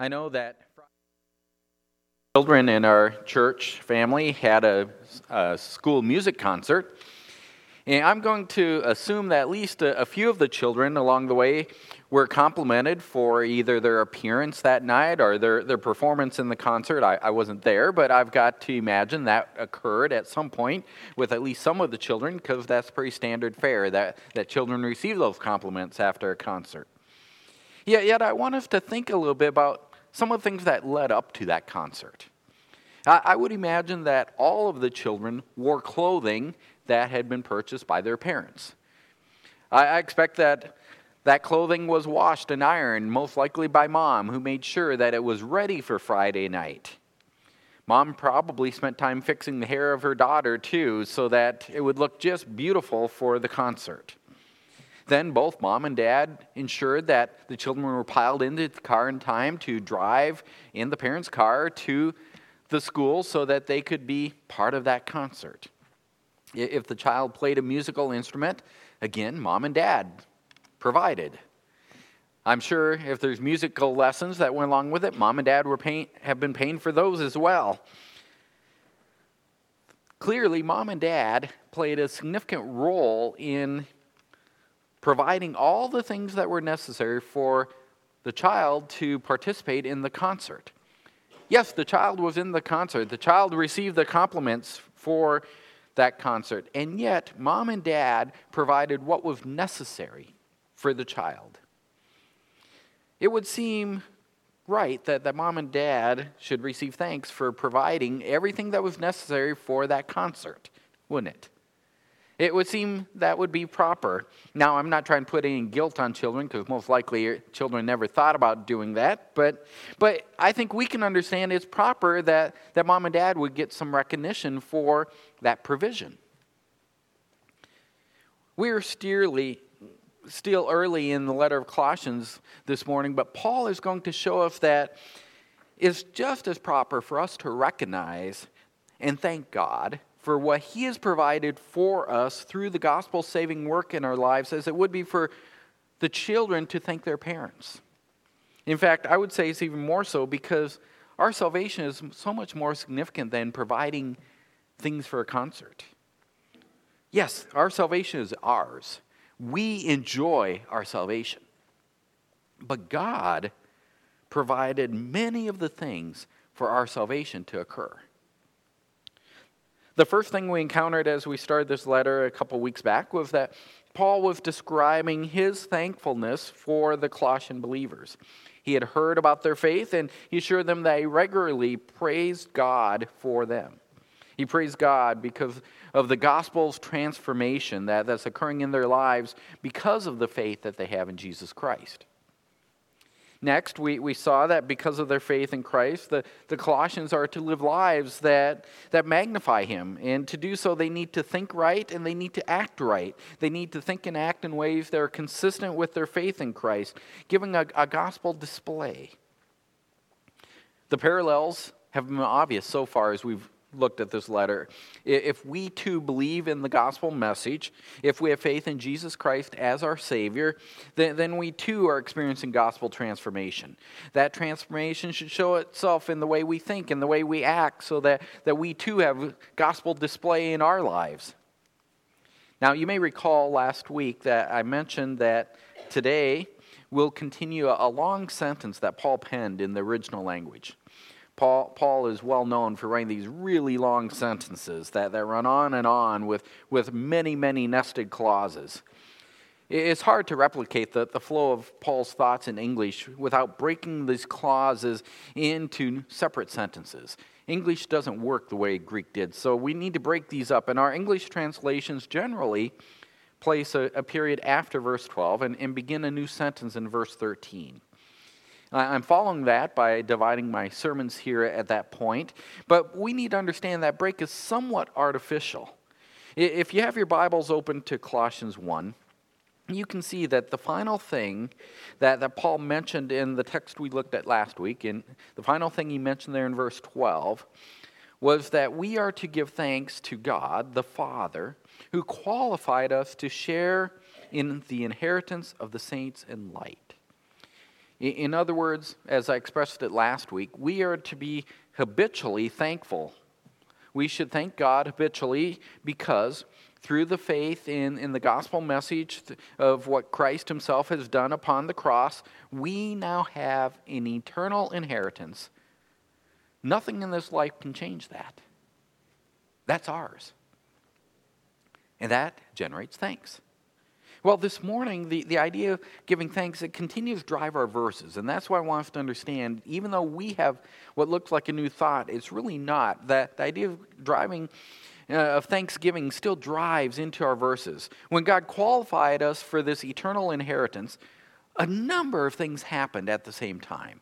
I know that children in our church family had a, a school music concert. And I'm going to assume that at least a, a, few of the children along the way were complimented for either their appearance that night or their, their performance in the concert. I, I wasn't there, but I've got to imagine that occurred at some point with at least some of the children because that's pretty standard fare that, that children receive those compliments after a concert. Yet, yet I want us to think a little bit about some of the things that led up to that concert. I, would imagine that all of the children wore clothing that had been purchased by their parents. I expect that that clothing was washed and ironed, most likely by mom, who made sure that it was ready for Friday night. Mom probably spent time fixing the hair of her daughter, too, so that it would look just beautiful for the concert. Then both mom and dad ensured that the children were piled into the car in time to drive in the parents' car to the school so that they could be part of that concert. If the child played a musical instrument, again, mom and dad provided. I'm sure if there's musical lessons that went along with it, mom and dad were have been paying for those as well. Clearly, mom and dad played a significant role in providing all the things that were necessary for the child to participate in the concert. Yes, the child was in the concert. The child received the compliments for that concert. And yet, mom and dad provided what was necessary for the child. It would seem right that, that mom and dad should receive thanks for providing everything that was necessary for that concert, wouldn't it? It would seem that would be proper. Now, I'm not trying to put any guilt on children because most likely children never thought about doing that. But, but I think we can understand it's proper that, that mom and dad would get some recognition for that provision. We're still, still early in the letter of Colossians this morning, but Paul is going to show us that it's just as proper for us to recognize and thank God for what He has provided for us through the gospel saving work in our lives as it would be for the children to thank their parents. In fact, I would say it's even more so because our salvation is so much more significant than providing things for a concert. Yes, our salvation is ours. We enjoy our salvation. But God provided many of the things for our salvation to occur. The first thing we encountered as we started this letter a couple weeks back was that Paul was describing his thankfulness for the Colossian believers. He had heard about their faith and he assured them that he regularly praised God for them. He praised God because of the gospel's transformation that, that's occurring in their lives because of the faith that they have in Jesus Christ. Next, we, we saw that because of their faith in Christ, the, the Colossians are to live lives that, that magnify Him. And to do so, they need to think right and they need to act right. They need to think and act in ways that are consistent with their faith in Christ, giving a, a gospel display. The parallels have been obvious so far as we've looked at this letter. If we too believe in the gospel message, if we have faith in Jesus Christ as our Savior, then, then we too are experiencing gospel transformation. That transformation should show itself in the way we think, in the way we act, so that, that we too have gospel display in our lives. Now, you may recall last week that I mentioned that today we'll continue a long sentence that Paul penned in the original language. Paul, Paul is well known for writing these really long sentences that, that run on and on with, with many, many nested clauses. It's hard to replicate the, the flow of Paul's thoughts in English without breaking these clauses into separate sentences. English doesn't work the way Greek did, so we need to break these up. And our English translations generally place a, a period after verse 12 and, and begin a new sentence in verse 13. I'm following that by dividing my sermons here at that point, but we need to understand that break is somewhat artificial. If you have your Bibles open to Colossians 1, you can see that the final thing that, that Paul mentioned in the text we looked at last week, and the final thing he mentioned there in verse 12, was that we are to give thanks to God, the Father, who qualified us to share in the inheritance of the saints in light. In other words, as I expressed it last week, we are to be habitually thankful. We should thank God habitually because through the faith in, in the gospel message of what Christ Himself has done upon the cross, we now have an eternal inheritance. Nothing in this life can change that. That's ours. And that generates thanks. Well, this morning, the, the idea of giving thanks, it continues to drive our verses. And that's why I want us to understand, even though we have what looks like a new thought, it's really not. That the idea of driving uh, of thanksgiving still drives into our verses. When God qualified us for this eternal inheritance, a number of things happened at the same time.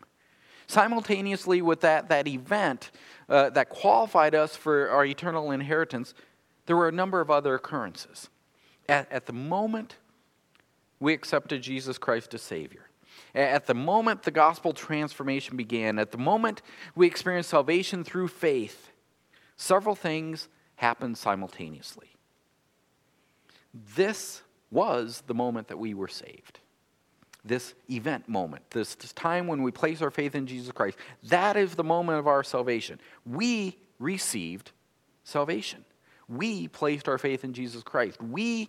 Simultaneously with that, that event uh, that qualified us for our eternal inheritance, there were a number of other occurrences. At, at the moment we accepted Jesus Christ as Savior. At the moment the gospel transformation began, at the moment we experienced salvation through faith, several things happened simultaneously. This was the moment that we were saved. This event moment, this, this time when we place our faith in Jesus Christ, that is the moment of our salvation. We received salvation. We placed our faith in Jesus Christ. We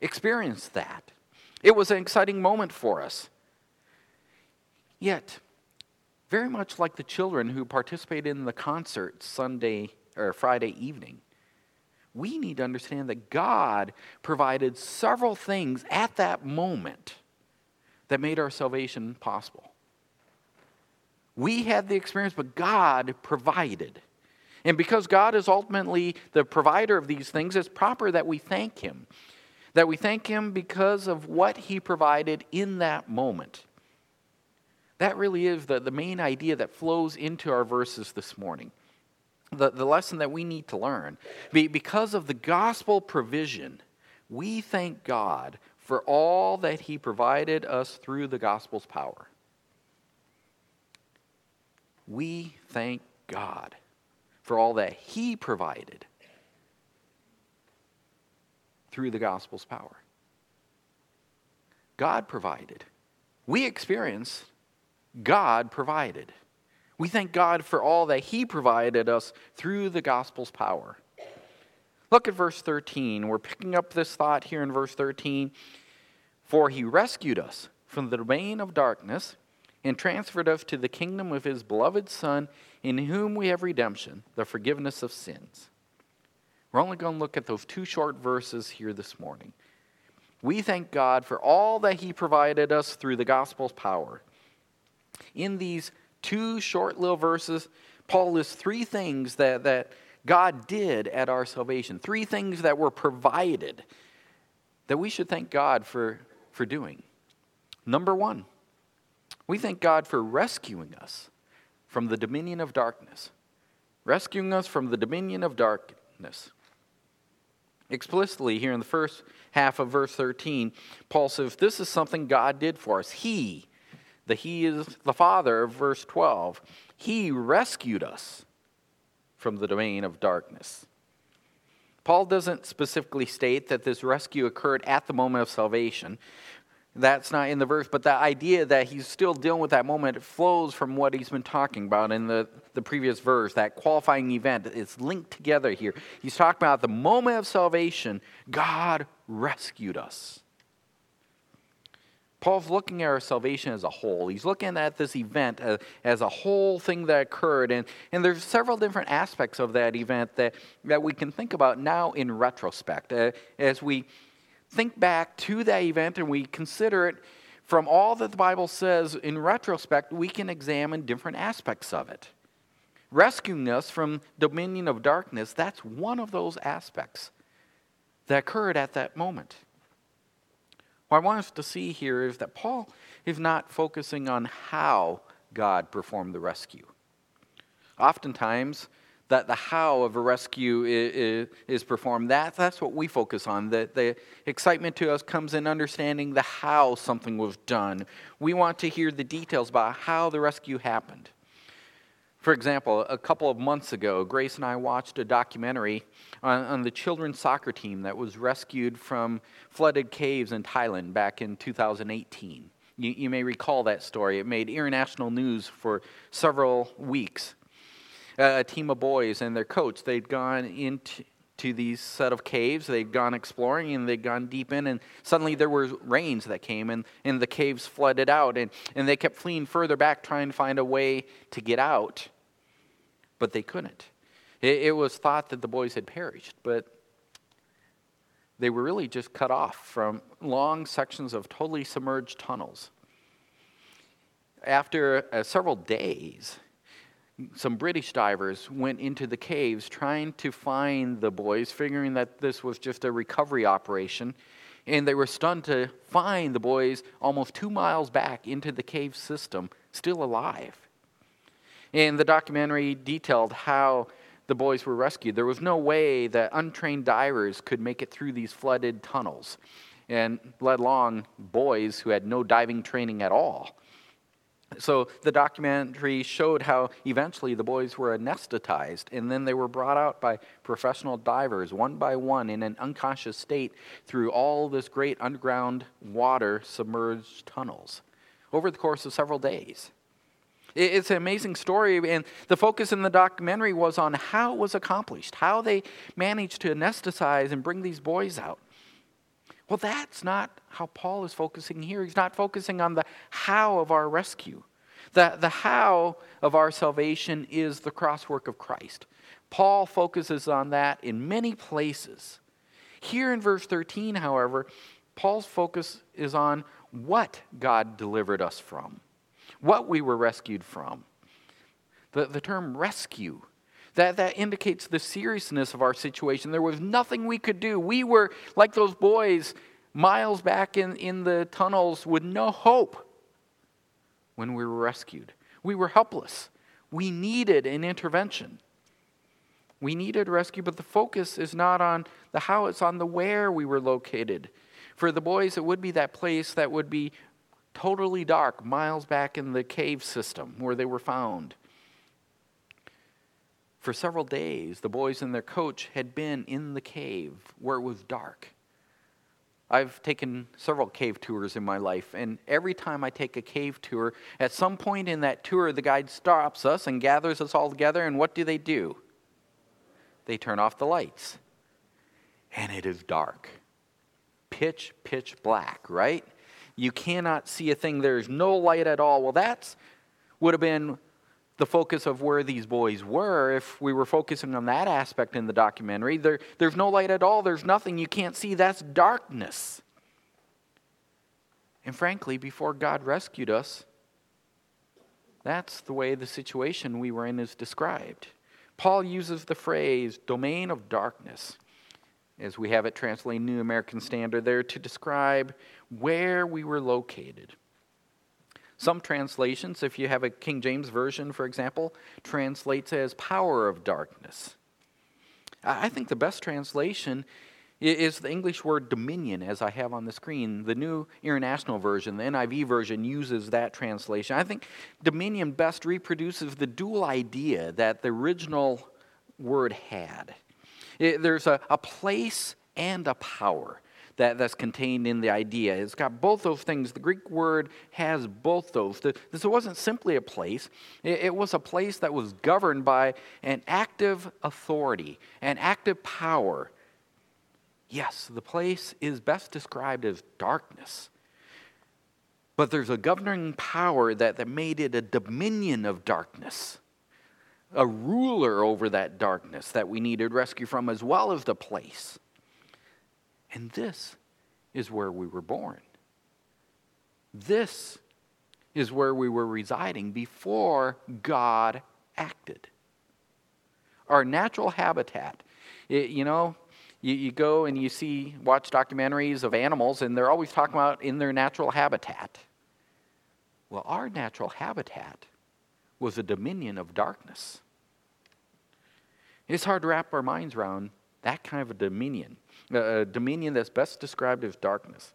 experienced that. It was an exciting moment for us. Yet, very much like the children who participated in the concert Sunday or Friday evening, we need to understand that God provided several things at that moment that made our salvation possible. We had the experience, but God provided. And because God is ultimately the provider of these things, it's proper that we thank Him. That we thank Him because of what He provided in that moment. That really is the, the main idea that flows into our verses this morning. The, the lesson that we need to learn. Be, because of the gospel provision, we thank God for all that He provided us through the gospel's power. We thank God for all that He provided through the gospel's power. God provided. We experience God provided. We thank God for all that He provided us through the gospel's power. Look at verse 13. We're picking up this thought here in verse 13. For He rescued us from the domain of darkness and transferred us to the kingdom of His beloved Son, in whom we have redemption, the forgiveness of sins. We're only going to look at those two short verses here this morning. We thank God for all that He provided us through the gospel's power. In these two short little verses, Paul lists three things that, that God did at our salvation, three things that were provided that we should thank God for, for doing. Number one, we thank God for rescuing us from the dominion of darkness. Rescuing us from the dominion of darkness explicitly here in the first half of verse 13, Paul says, This is something God did for us. He, the He is the Father of verse 12, He rescued us from the domain of darkness. Paul doesn't specifically state that this rescue occurred at the moment of salvation, that's not in the verse, but the idea that he's still dealing with that moment flows from what he's been talking about in the, the previous verse, that qualifying event. It's linked together here. He's talking about the moment of salvation, God rescued us. Paul's looking at our salvation as a whole. He's looking at this event as, as, a whole thing that occurred. And, and there's several different aspects of that event that, that we can think about now in retrospect. Uh, as we think back to that event and we consider it from all that the Bible says in retrospect, we can examine different aspects of it. Rescuing us from dominion of darkness, that's one of those aspects that occurred at that moment. What I want us to see here is that Paul is not focusing on how God performed the rescue. Oftentimes, that the how of a rescue is, performed. That, that's what we focus on. The, the excitement to us comes in understanding the how something was done. We want to hear the details about how the rescue happened. For example, a couple of months ago, Grace and I watched a documentary on, on the children's soccer team that was rescued from flooded caves in Thailand back in 2018. You, you may recall that story. It made international news for several weeks. Uh, a team of boys and their coach, they'd gone into to these set of caves. They'd gone exploring and they'd gone deep in, and suddenly there were rains that came, and, and the caves flooded out, and, and they kept fleeing further back, trying to find a way to get out, but they couldn't. It, it was thought that the boys had perished, but they were really just cut off from long sections of totally submerged tunnels. After uh, several days, some British divers went into the caves trying to find the boys, figuring that this was just a recovery operation. And they were stunned to find the boys almost two miles back into the cave system, still alive. And the documentary detailed how the boys were rescued. There was no way that untrained divers could make it through these flooded tunnels, and let alone boys who had no diving training at all. So the documentary showed how eventually the boys were anesthetized and then they were brought out by professional divers one by one in an unconscious state through all this great underground water submerged tunnels over the course of several days. It's an amazing story, and the focus in the documentary was on how it was accomplished, how they managed to anesthetize and bring these boys out. Well, that's not how Paul is focusing here. He's not focusing on the how of our rescue. The, the how of our salvation is the crosswork of Christ. Paul focuses on that in many places. Here in verse 13, however, Paul's focus is on what God delivered us from, what we were rescued from. The, the term rescue that, that indicates the seriousness of our situation. There was nothing we could do. We were like those boys miles back in, in the tunnels with no hope when we were rescued. We were helpless. We needed an intervention. We needed rescue, but the focus is not on the how, it's on the where we were located. For the boys, it would be that place that would be totally dark, miles back in the cave system where they were found. For several days, the boys and their coach had been in the cave where it was dark. I've taken several cave tours in my life, and every time I take a cave tour, at some point in that tour, the guide stops us and gathers us all together, and what do they do? They turn off the lights. And it is dark. Pitch, pitch black, right? You cannot see a thing. There's no light at all. Well, that's would have been the focus of where these boys were, if we were focusing on that aspect in the documentary, there, there's no light at all, there's nothing you can't see, that's darkness. And frankly, before God rescued us, that's the way the situation we were in is described. Paul uses the phrase domain of darkness, as we have it translated New American Standard there, to describe where we were located. Some translations, if you have a King James Version, for example, translates as power of darkness. I think the best translation is the English word dominion, as I have on the screen. The New International Version, the NIV version, uses that translation. I think dominion best reproduces the dual idea that the original word had. It, there's a, a place and a power that, that's contained in the idea. It's got both those things. The Greek word has both those. This wasn't simply a place, it, it was a place that was governed by an active authority, an active power. Yes, the place is best described as darkness. But there's a governing power that, that made it a dominion of darkness, a ruler over that darkness that we needed rescue from, as well as the place. And this is where we were born. This is where we were residing before God acted. Our natural habitat, it, you know, you, you go and you see, watch documentaries of animals, and they're always talking about in their natural habitat. Well, our natural habitat was a dominion of darkness. It's hard to wrap our minds around that kind of a dominion uh, a dominion that's best described as darkness.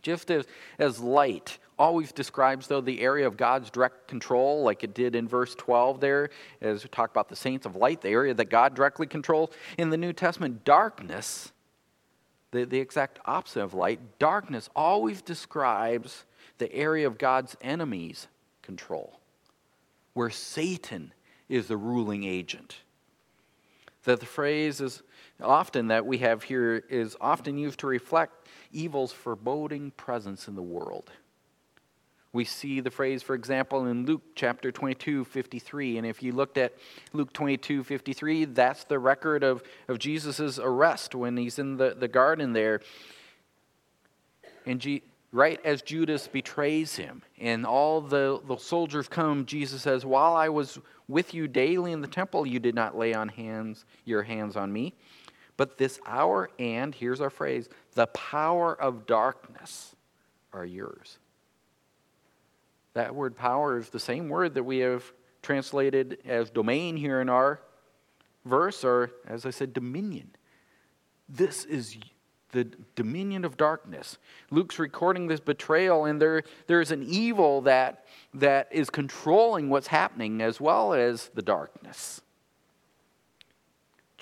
Just as, as light always describes, though, the area of God's direct control, like it did in verse 12 there, as we talk about the saints of light, the area that God directly controls. In the New Testament, darkness, the, the exact opposite of light, darkness always describes the area of God's enemies control, where Satan is the ruling agent. That the phrase is often that we have here is often used to reflect evil's foreboding presence in the world. We see the phrase, for example, in Luke chapter 22, 53. And if you looked at Luke 22, 53, that's the record of, of Jesus' arrest when he's in the, the garden there. And G, right as Judas betrays him and all the, the soldiers come, Jesus says, While I was with you daily in the temple, you did not lay on hands your hands on me. But this hour and, here's our phrase, the power of darkness are yours. That word power is the same word that we have translated as domain here in our verse, or as I said, dominion. This is the dominion of darkness. Luke's recording this betrayal, and there, there's an evil that, that is controlling what's happening as well as the darkness.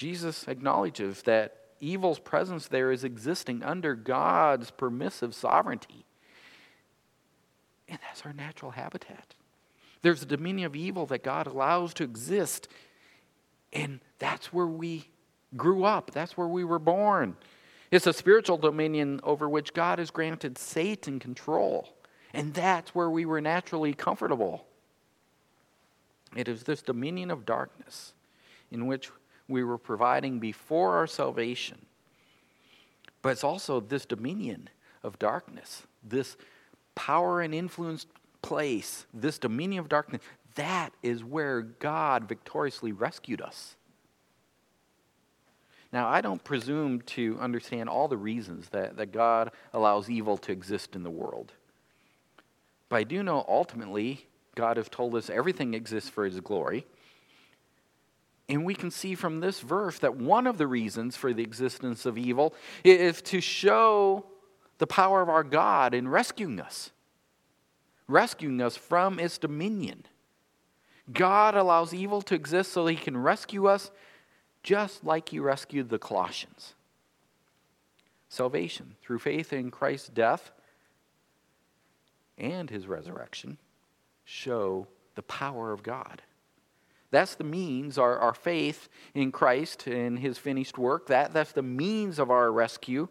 Jesus acknowledges that evil's presence there is existing under God's permissive sovereignty. And that's our natural habitat. There's a dominion of evil that God allows to exist. And that's where we grew up, that's where we were born. It's a spiritual dominion over which God has granted Satan control. And that's where we were naturally comfortable. It is this dominion of darkness in which we were providing before our salvation. But it's also this dominion of darkness, this power and influence place, this dominion of darkness, that is where God victoriously rescued us. Now, I don't presume to understand all the reasons that, that God allows evil to exist in the world. But I do know ultimately God has told us everything exists for His glory. And we can see from this verse that one of the reasons for the existence of evil is to show the power of our God in rescuing us, rescuing us from its dominion. God allows evil to exist so He can rescue us just like He rescued the Colossians. Salvation through faith in Christ's death and His resurrection show the power of God. That's the means, our, our faith in Christ and his finished work. That, that's the means of our rescue.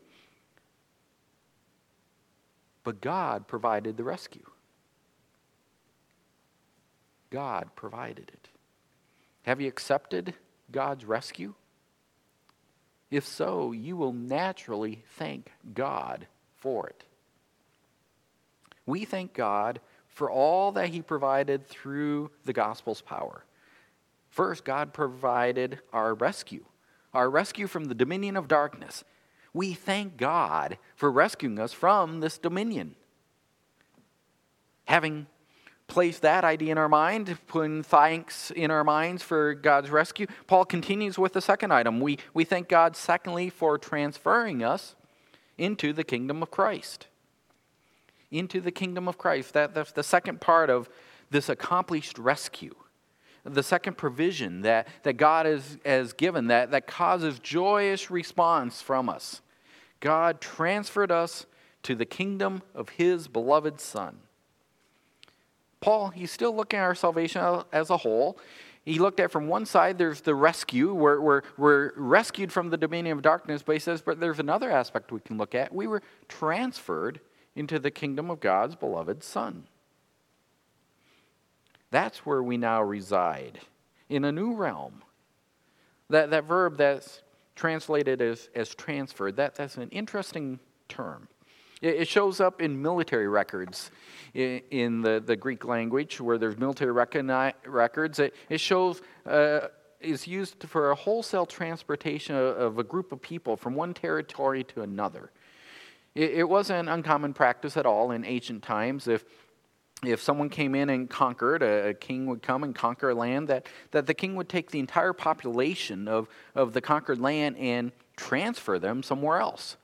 But God provided the rescue. God provided it. Have you accepted God's rescue? If so, you will naturally thank God for it. We thank God for all that He provided through the gospel's power. First, God provided our rescue, our rescue from the dominion of darkness. We thank God for rescuing us from this dominion. Having placed that idea in our mind, putting thanks in our minds for God's rescue, Paul continues with the second item. We, we thank God, secondly, for transferring us into the kingdom of Christ. Into the kingdom of Christ. That, that's the second part of this accomplished rescue. The second provision that, that God has, has given that, that causes joyous response from us. God transferred us to the kingdom of his beloved Son. Paul, he's still looking at our salvation as a whole. He looked at from one side, there's the rescue. We're, we're, we're rescued from the dominion of darkness, but he says, but there's another aspect we can look at. We were transferred into the kingdom of God's beloved Son. That's where we now reside, in a new realm. That, that verb that's translated as, as transferred, that, that's an interesting term. It, it shows up in military records in, in, the, the Greek language, where there's military reconi- records. It, it shows. Uh, is used for a wholesale transportation of a group of people from one territory to another. It, it wasn't uncommon practice at all in ancient times. If if someone came in and conquered, a, a, king would come and conquer a land, that, that the king would take the entire population of, of the conquered land and transfer them somewhere else.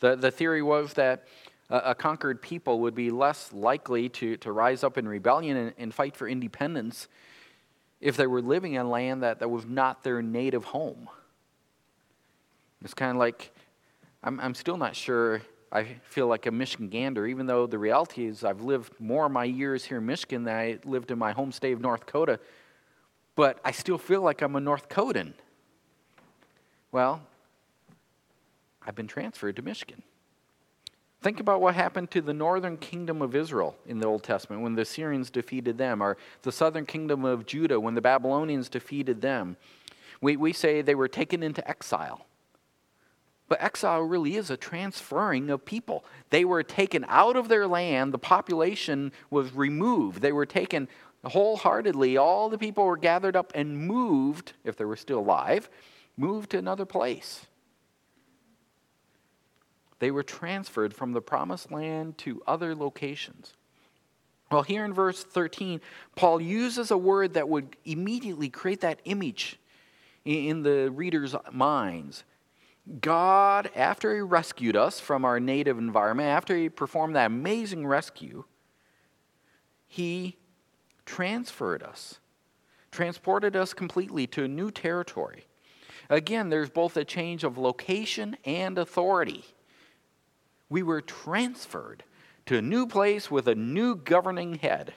The, the theory was that a, a conquered people would be less likely to, to rise up in rebellion and, and fight for independence if they were living in land that, that was not their native home. It's kind of like, I'm, I'm still not sure I feel like a Michigander, even though the reality is I've lived more of my years here in Michigan than I lived in my home state of North Dakota, but I still feel like I'm a North Dakotan. Well, I've been transferred to Michigan. Think about what happened to the northern kingdom of Israel in the Old Testament when the Assyrians defeated them, or the southern kingdom of Judah when the Babylonians defeated them. We, we say they were taken into exile. But exile really is a transferring of people. They were taken out of their land, the population was removed. They were taken wholeheartedly. All the people were gathered up and moved, if they were still alive, moved to another place. They were transferred from the promised land to other locations. Well, here in verse 13, Paul uses a word that would immediately create that image in the reader's minds. God, after He rescued us from our native environment, after He performed that amazing rescue, He transferred us, transported us completely to a new territory. Again, there's both a change of location and authority. We were transferred to a new place with a new governing head.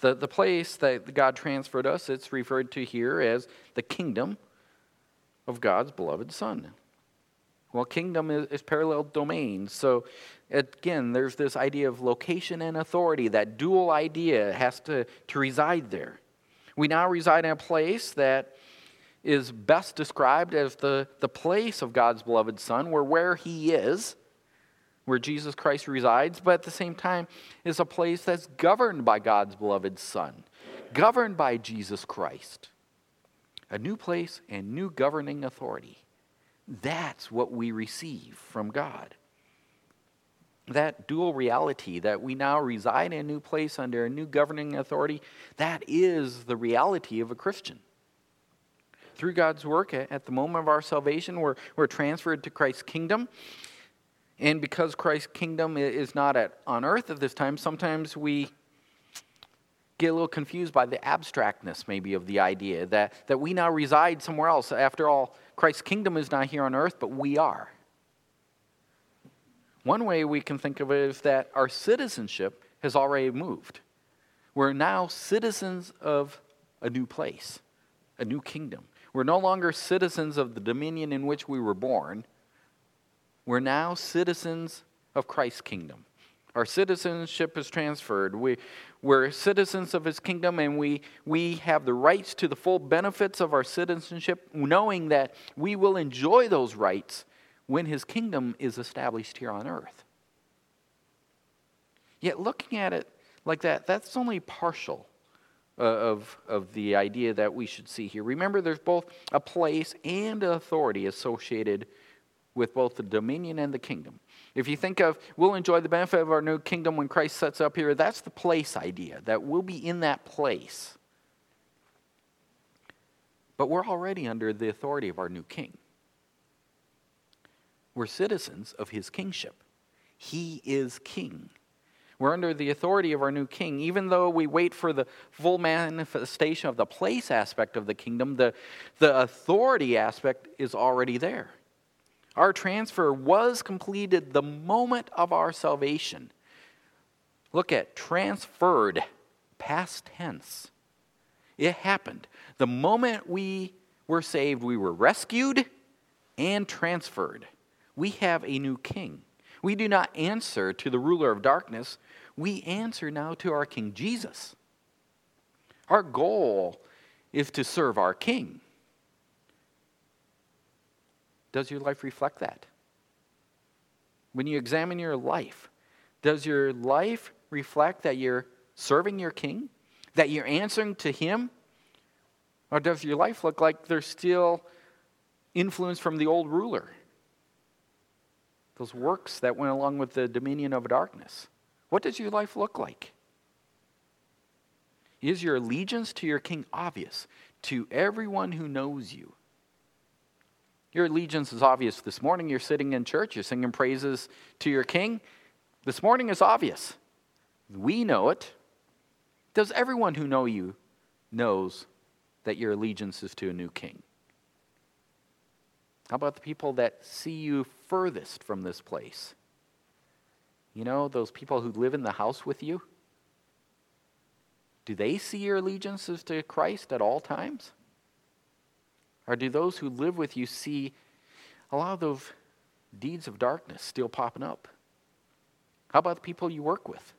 The, the place that God transferred us, it's referred to here as the kingdom of God's beloved Son. Well, kingdom is, is parallel domain. So, again, there's this idea of location and authority. That dual idea has to, to reside there. We now reside in a place that is best described as the, the place of God's beloved Son, where where He is, where Jesus Christ resides, but at the same time is a place that's governed by God's beloved Son, governed by Jesus Christ. A new place and new governing authority. That's what we receive from God. That dual reality that we now reside in a new place under a new governing authority, that is the reality of a Christian. Through God's work at the moment of our salvation, we're, we're transferred to Christ's kingdom. And because Christ's kingdom is not at, on earth at this time, sometimes we get a little confused by the abstractness, maybe, of the idea that, that we now reside somewhere else. After all, Christ's kingdom is not here on earth, but we are. One way we can think of it is that our citizenship has already moved. We're now citizens of a new place, a new kingdom. We're no longer citizens of the dominion in which we were born. We're now citizens of Christ's kingdom. Our citizenship is transferred. We, we're citizens of his kingdom and we, we have the rights to the full benefits of our citizenship, knowing that we will enjoy those rights when his kingdom is established here on earth. Yet, looking at it like that, that's only partial uh, of, of the idea that we should see here. Remember, there's both a place and authority associated with both the dominion and the kingdom. If you think of, we'll enjoy the benefit of our new kingdom when Christ sets up here, that's the place idea, that we'll be in that place. But we're already under the authority of our new king. We're citizens of his kingship. He is king. We're under the authority of our new king. Even though we wait for the full manifestation of the place aspect of the kingdom, the, the authority aspect is already there. Our transfer was completed the moment of our salvation. Look at transferred, past tense. It happened. The moment we were saved, we were rescued and transferred. We have a new king. We do not answer to the ruler of darkness, we answer now to our King Jesus. Our goal is to serve our king. Does your life reflect that? When you examine your life, does your life reflect that you're serving your king? That you're answering to him? Or does your life look like there's still influence from the old ruler? Those works that went along with the dominion of darkness. What does your life look like? Is your allegiance to your king obvious to everyone who knows you? Your allegiance is obvious. This morning you're sitting in church, you're singing praises to your king. This morning is obvious. We know it. Does everyone who know you knows that your allegiance is to a new king? How about the people that see you furthest from this place? You know, those people who live in the house with you? Do they see your allegiances to Christ at all times? Or do those who live with you see a lot of those deeds of darkness still popping up? How about the people you work with?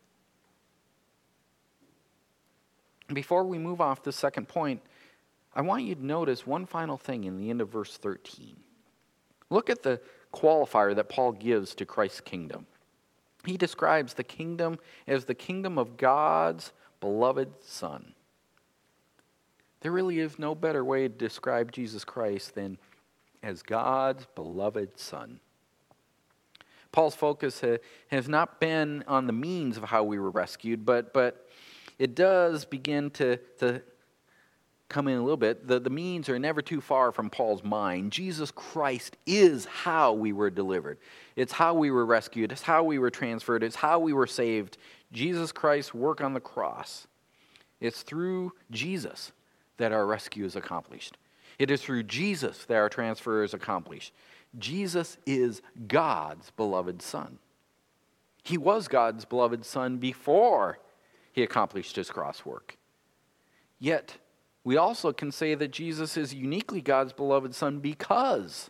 Before we move off the second point, I want you to notice one final thing in the end of verse 13. Look at the qualifier that Paul gives to Christ's kingdom. He describes the kingdom as the kingdom of God's beloved Son. There really is no better way to describe Jesus Christ than as God's beloved Son. Paul's focus has not been on the means of how we were rescued, but, but it does begin to, to come in a little bit. The, the means are never too far from Paul's mind. Jesus Christ is how we were delivered, it's how we were rescued, it's how we were transferred, it's how we were saved. Jesus Christ's work on the cross. It's through Jesus that our rescue is accomplished. It is through Jesus that our transfer is accomplished. Jesus is God's beloved Son. He was God's beloved Son before he accomplished his cross work. Yet, we also can say that Jesus is uniquely God's beloved Son because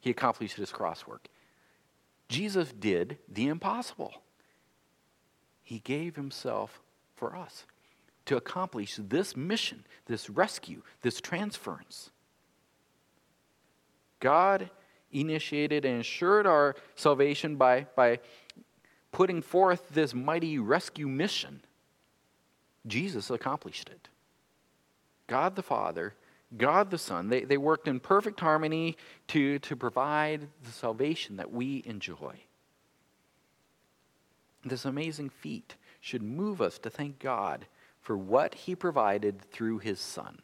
he accomplished his cross work. Jesus did the impossible. He gave himself for us to accomplish this mission, this rescue, this transference. God initiated and ensured our salvation by, by putting forth this mighty rescue mission. Jesus accomplished it. God the Father, God the Son, they, they worked in perfect harmony to, to provide the salvation that we enjoy. This amazing feat should move us to thank God for what he provided through his Son.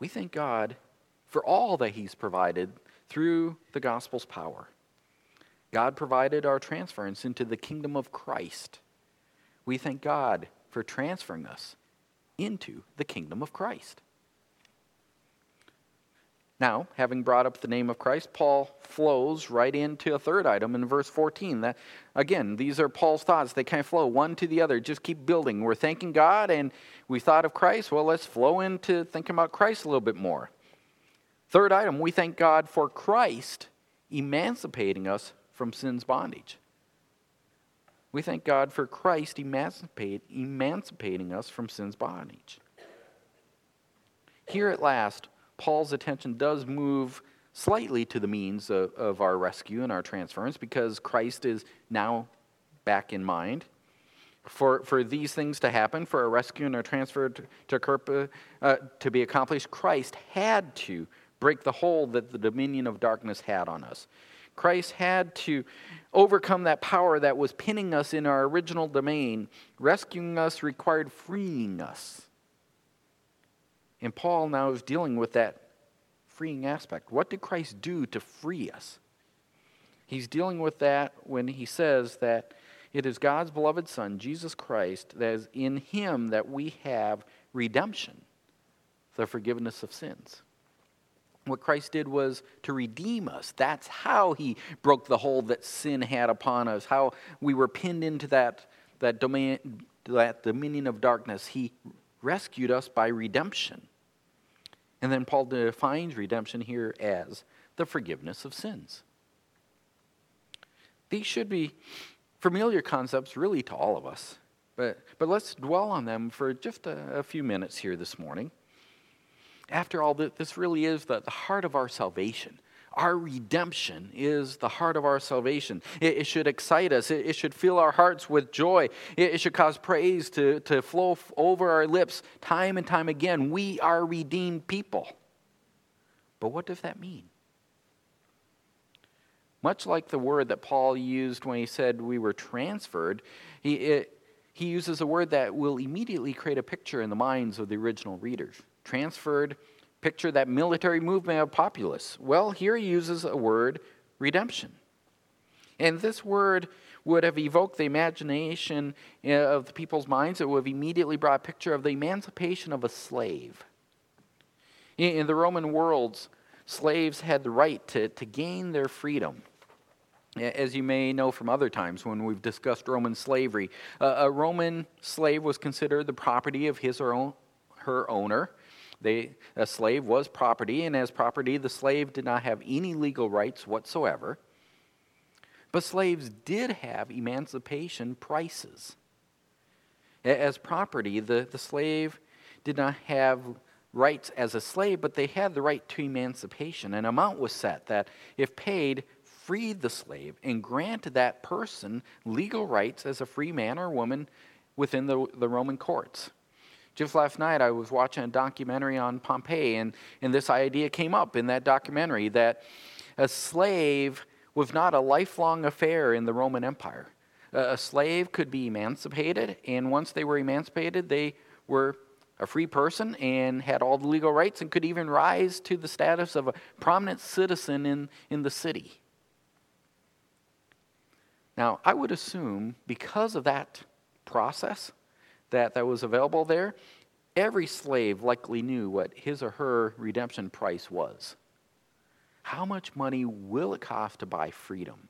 We thank God for all that he's provided through the gospel's power. God provided our transference into the kingdom of Christ. We thank God for transferring us into the kingdom of Christ. Now, having brought up the name of Christ, Paul flows right into a third item in verse 14. That again, these are Paul's thoughts. They kind of flow one to the other, just keep building. We're thanking God and we thought of Christ. Well, let's flow into thinking about Christ a little bit more. Third item, we thank God for Christ emancipating us from sin's bondage. We thank God for Christ emancipate, emancipating us from sin's bondage. Here at last, Paul's attention does move slightly to the means of, of our rescue and our transference because Christ is now back in mind. For, for these things to happen, for a rescue and a transfer to, to, uh, to be accomplished, Christ had to break the hold that the dominion of darkness had on us. Christ had to overcome that power that was pinning us in our original domain. Rescuing us required freeing us. And Paul now is dealing with that freeing aspect. What did Christ do to free us? He's dealing with that when he says that it is God's beloved Son, Jesus Christ, that is in him that we have redemption, the forgiveness of sins. What Christ did was to redeem us. That's how he broke the hold that sin had upon us, how we were pinned into that, that, domain, that dominion of darkness. He rescued us by redemption. And then Paul defines redemption here as the forgiveness of sins. These should be familiar concepts, really, to all of us. But, but let's dwell on them for just a, a few minutes here this morning. After all, this really is the, the heart of our salvation. Our redemption is the heart of our salvation. It, it should excite us. It, it, should fill our hearts with joy. It, it should cause praise to, to flow f- over our lips time and time again. We are redeemed people. But what does that mean? Much like the word that Paul used when he said we were transferred, he, he uses a word that will immediately create a picture in the minds of the original readers. Transferred picture that military movement of populace? Well, here he uses a word, redemption. And this word would have evoked the imagination eh, of the people's minds. It would have immediately brought a picture of the emancipation of a slave. In the Roman worlds, slaves had the right to, to gain their freedom. As you may know from other times when we've discussed Roman slavery, a Roman slave was considered the property of his or own, her owner. They, a slave was property, and as property, the slave did not have any legal rights whatsoever. But slaves did have emancipation prices. As property, the, the slave did not have rights as a slave, but they had the right to emancipation. An amount was set that, if paid, freed the slave and granted that person legal rights as a free man or woman within the, the Roman courts. Just last night, I was watching a documentary on Pompeii, and, and this idea came up in that documentary that a slave was not a lifelong affair in the Roman Empire. A slave could be emancipated, and once they were emancipated, they were a free person and had all the legal rights and could even rise to the status of a prominent citizen in, in the city. Now, I would assume because of that process that, that was available there, every slave likely knew what his or her redemption price was. How much money will it cost to buy freedom?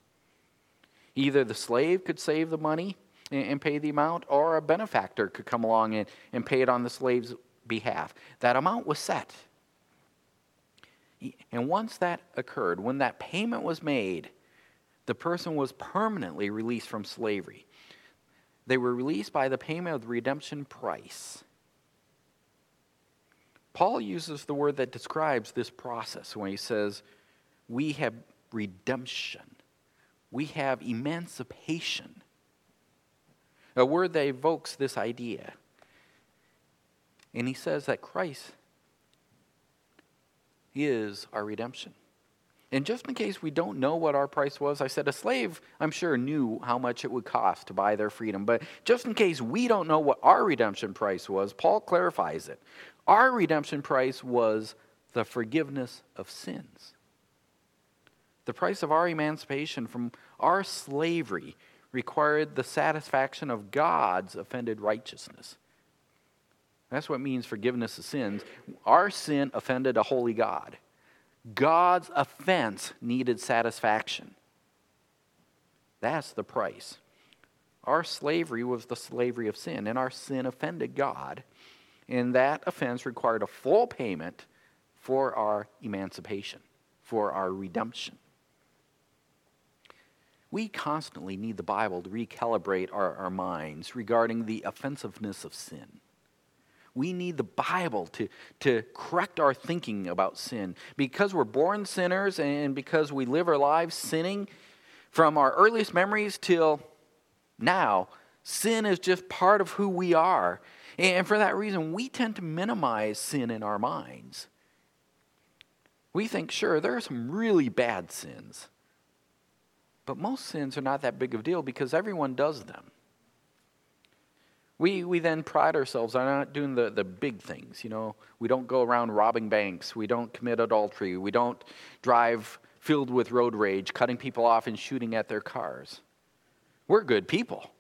Either the slave could save the money and, pay the amount, or a benefactor could come along and, and pay it on the slave's behalf. That amount was set. And once that occurred, when that payment was made, the person was permanently released from slavery. They were released by the payment of the redemption price. Paul uses the word that describes this process when he says, We have redemption, we have emancipation. A word that evokes this idea. And he says that Christ is our redemption. And just in case we don't know what our price was, I said a slave, I'm sure, knew how much it would cost to buy their freedom. But just in case we don't know what our redemption price was, Paul clarifies it. Our redemption price was the forgiveness of sins. The price of our emancipation from our slavery required the satisfaction of God's offended righteousness. That's what means forgiveness of sins. Our sin offended a holy God. God's offense needed satisfaction. That's the price. Our slavery was the slavery of sin, and our sin offended God. And that offense required a full payment for our emancipation, for our redemption. We constantly need the Bible to recalibrate our, our minds regarding the offensiveness of sin. We need the Bible to, to correct our thinking about sin. Because we're born sinners and because we live our lives sinning from our earliest memories till now, sin is just part of who we are. And for that reason, we tend to minimize sin in our minds. We think, sure, there are some really bad sins. But most sins are not that big of a deal because everyone does them. We, we then pride ourselves on not doing the, the big things. You know, we don't go around robbing banks. We don't commit adultery. We don't drive filled with road rage, cutting people off and shooting at their cars. We're good people.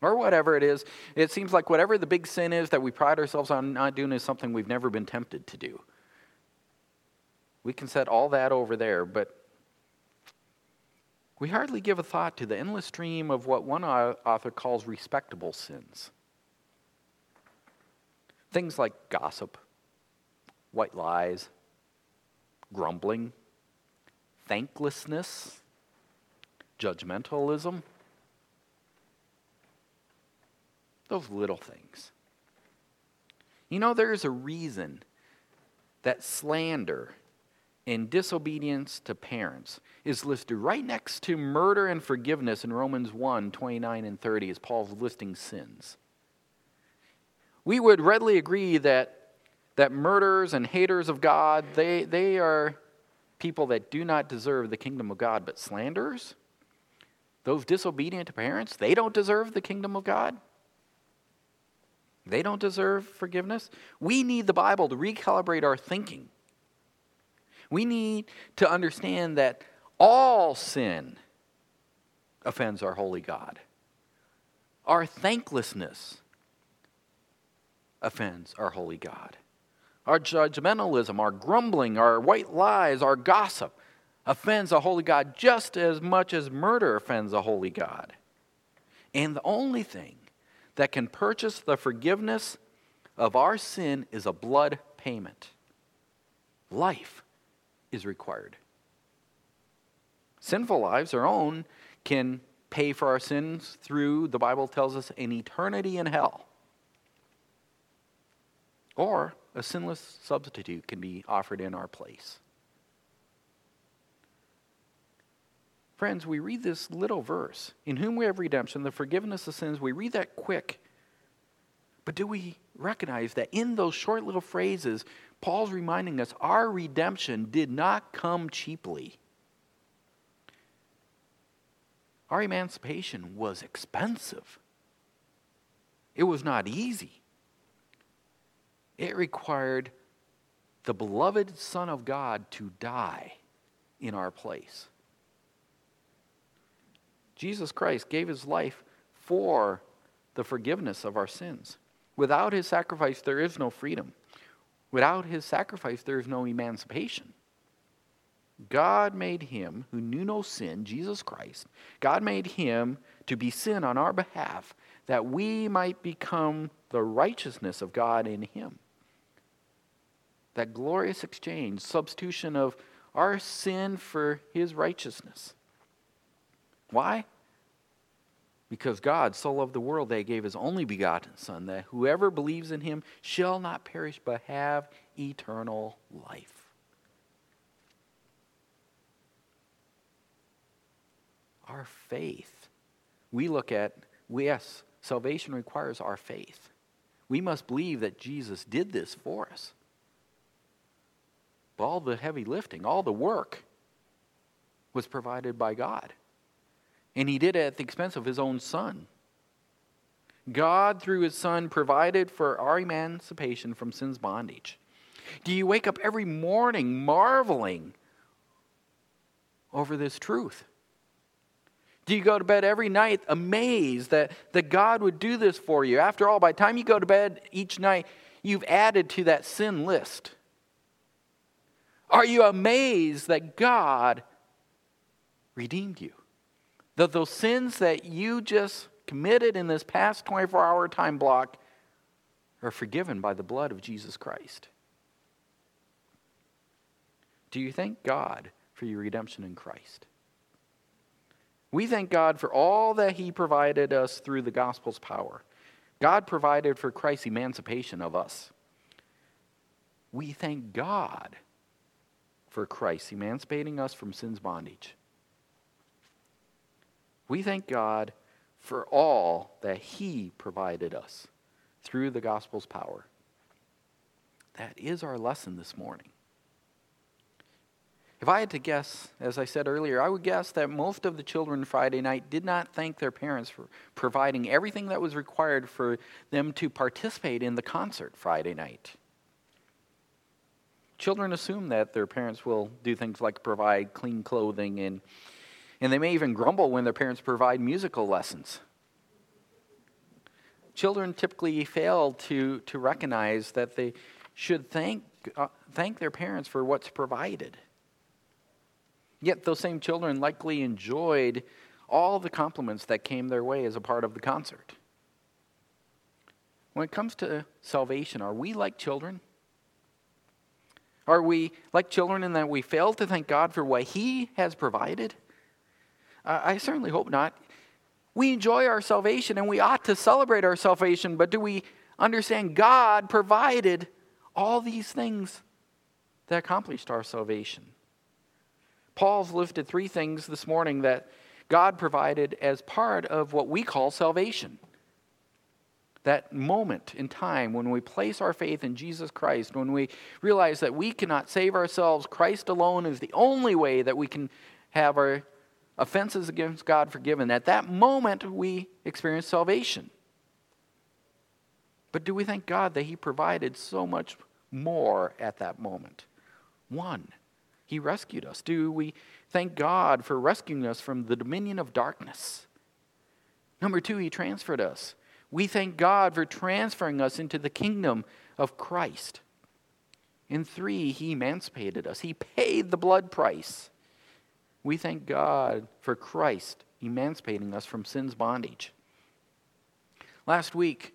Or whatever it is. It seems like whatever the big sin is that we pride ourselves on not doing is something we've never been tempted to do. We can set all that over there, but we hardly give a thought to the endless stream of what one author calls respectable sins. Things like gossip, white lies, grumbling, thanklessness, judgmentalism. Those little things. You know, there is a reason that slander and disobedience to parents is listed right next to murder and forgiveness in Romans 1 29 and 30 as Paul's listing sins. We would readily agree that, that murderers and haters of God, they, they are people that do not deserve the kingdom of God, but slanderers, those disobedient to parents, they don't deserve the kingdom of God. They don't deserve forgiveness. We need the Bible to recalibrate our thinking we need to understand that all sin offends our holy God. Our thanklessness offends our holy God. our judgmentalism, our grumbling, our white lies, our gossip offends a holy God just as much as murder offends a holy God. And the only thing that can purchase the forgiveness of our sin is a blood payment. Life is required. Sinful lives, our own, can pay for our sins through, the Bible tells us, an eternity in hell. Or a sinless substitute can be offered in our place. Friends, we read this little verse, in whom we have redemption, the forgiveness of sins. We read that quick. But do we recognize that in those short little phrases, Paul's reminding us our redemption did not come cheaply? Our emancipation was expensive. It was not easy. It required the beloved Son of God to die in our place. Jesus Christ gave his life for the forgiveness of our sins. Without his sacrifice, there is no freedom. Without his sacrifice, there is no emancipation. God made him who knew no sin, Jesus Christ, God made him to be sin on our behalf that we might become the righteousness of God in him that glorious exchange, substitution of our sin for his righteousness. Why? Because God so loved the world that he gave his only begotten Son, that whoever believes in him shall not perish but have eternal life. Our faith. We look at, yes, salvation requires our faith. We must believe that Jesus did this for us But all the heavy lifting, all the work was provided by God. And he did it at the expense of his own son. God, through his son, provided for our emancipation from sin's bondage. Do you wake up every morning marveling over this truth? Do you go to bed every night amazed that, that God would do this for you? After all, by the time you go to bed each night, you've added to that sin list. Are you amazed that God redeemed you? That those sins that you just committed in this past 24 hour time block are forgiven by the blood of Jesus Christ? Do you thank God for your redemption in Christ? We thank God for all that He provided us through the gospel's power. God provided for Christ's emancipation of us. We thank God for Christ, emancipating us from sin's bondage. We thank God for all that He provided us through the gospel's power. That is our lesson this morning. If I had to guess, as I said earlier, I would guess that most of the children Friday night did not thank their parents for providing everything that was required for them to participate in the concert Friday night. Children assume that their parents will do things like provide clean clothing, and, and they may even grumble when their parents provide musical lessons. Children typically fail to, to recognize that they should thank, uh, thank their parents for what's provided. Yet those same children likely enjoyed all the compliments that came their way as a part of the concert. When it comes to salvation, are we like children? Are we like children in that we fail to thank God for what He has provided? I certainly hope not. We enjoy our salvation and we ought to celebrate our salvation, but do we understand God provided all these things that accomplished our salvation? Paul's listed three things this morning that God provided as part of what we call salvation that moment in time when we place our faith in Jesus Christ, when we realize that we cannot save ourselves, Christ alone is the only way that we can have our offenses against God forgiven. At that moment, we experience salvation. But do we thank God that He provided so much more at that moment? One, He rescued us. Do we thank God for rescuing us from the dominion of darkness? Number two, He transferred us. We thank God for transferring us into the kingdom of Christ. And three, he emancipated us. He paid the blood price. We thank God for Christ emancipating us from sin's bondage. Last week,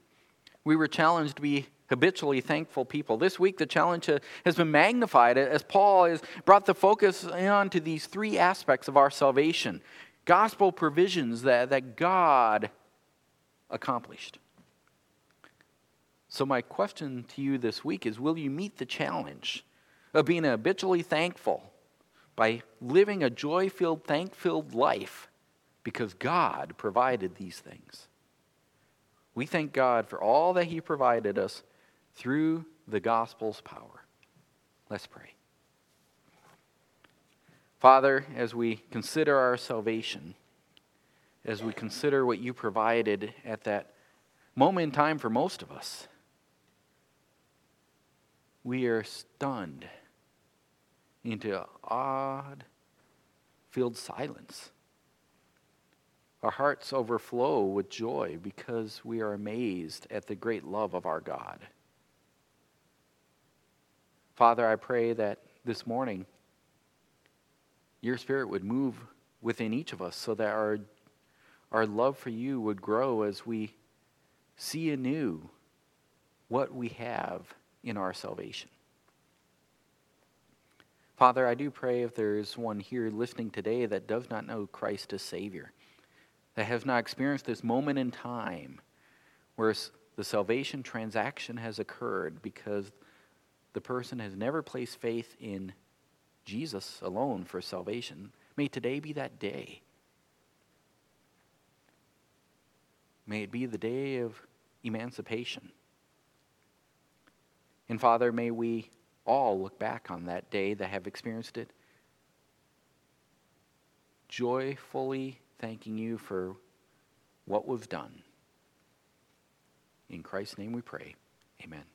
we were challenged to be habitually thankful people. This week, the challenge has been magnified as Paul has brought the focus on to these three aspects of our salvation gospel provisions that, that God accomplished. So, my question to you this week is Will you meet the challenge of being habitually thankful by living a joy filled, thank filled life because God provided these things? We thank God for all that He provided us through the gospel's power. Let's pray. Father, as we consider our salvation, as we consider what you provided at that moment in time for most of us, we are stunned into odd filled silence. Our hearts overflow with joy because we are amazed at the great love of our God. Father, I pray that this morning your Spirit would move within each of us so that our, our love for you would grow as we see anew what we have in our salvation. Father, I do pray if there is one here listening today that does not know Christ as Savior, that has not experienced this moment in time where the salvation transaction has occurred because the person has never placed faith in Jesus alone for salvation, may today be that day. May it be the day of emancipation. And Father, may we all look back on that day that have experienced it, joyfully thanking you for what we've done. In Christ's name we pray. Amen.